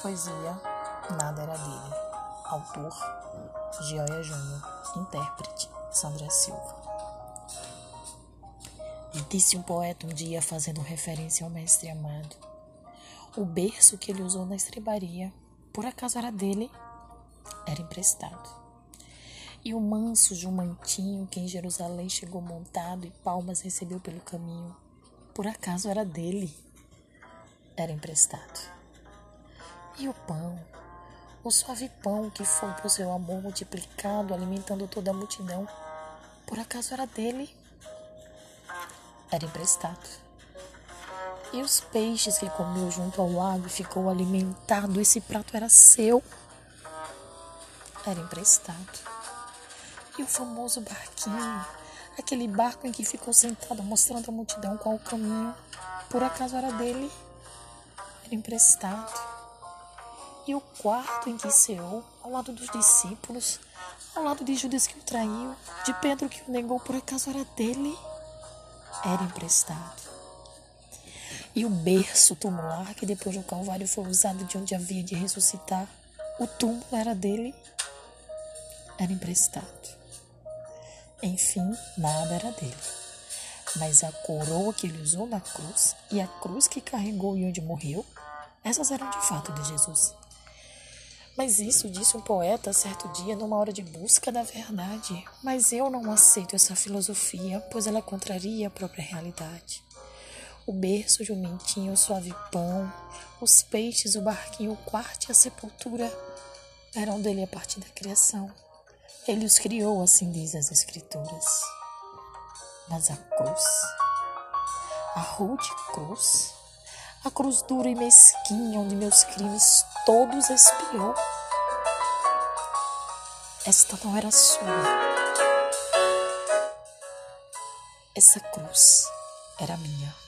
Poesia Nada Era Dele. Autor Gioia Júnior. Intérprete Sandra Silva. Disse um poeta um dia, fazendo referência ao mestre amado: O berço que ele usou na estrebaria, por acaso era dele? Era emprestado. E o manso jumentinho que em Jerusalém chegou montado e palmas recebeu pelo caminho, por acaso era dele? Era emprestado. E o pão, o suave pão que foi por seu amor multiplicado, alimentando toda a multidão, por acaso era dele? Era emprestado. E os peixes que comeu junto ao lago e ficou alimentado, esse prato era seu? Era emprestado. E o famoso barquinho, aquele barco em que ficou sentado mostrando à multidão qual o caminho, por acaso era dele? Era emprestado e o quarto em que ceou, ao lado dos discípulos, ao lado de Judas que o traiu, de Pedro que o negou, por acaso era dele? Era emprestado. E o berço tumular que depois do Calvário foi usado de onde havia de ressuscitar, o túmulo era dele? Era emprestado. Enfim, nada era dele. Mas a coroa que ele usou na cruz e a cruz que carregou e onde morreu, essas eram de fato de Jesus. Mas isso disse um poeta certo dia numa hora de busca da verdade. Mas eu não aceito essa filosofia, pois ela contraria a própria realidade. O berço de um mentinho, o suave pão, os peixes, o barquinho, o quarto e a sepultura eram dele a partir da criação. Ele os criou, assim diz as Escrituras. Mas a cruz, a rude cruz, a cruz dura e mesquinha onde meus crimes todos espiou. Esta não era sua. Essa cruz era minha.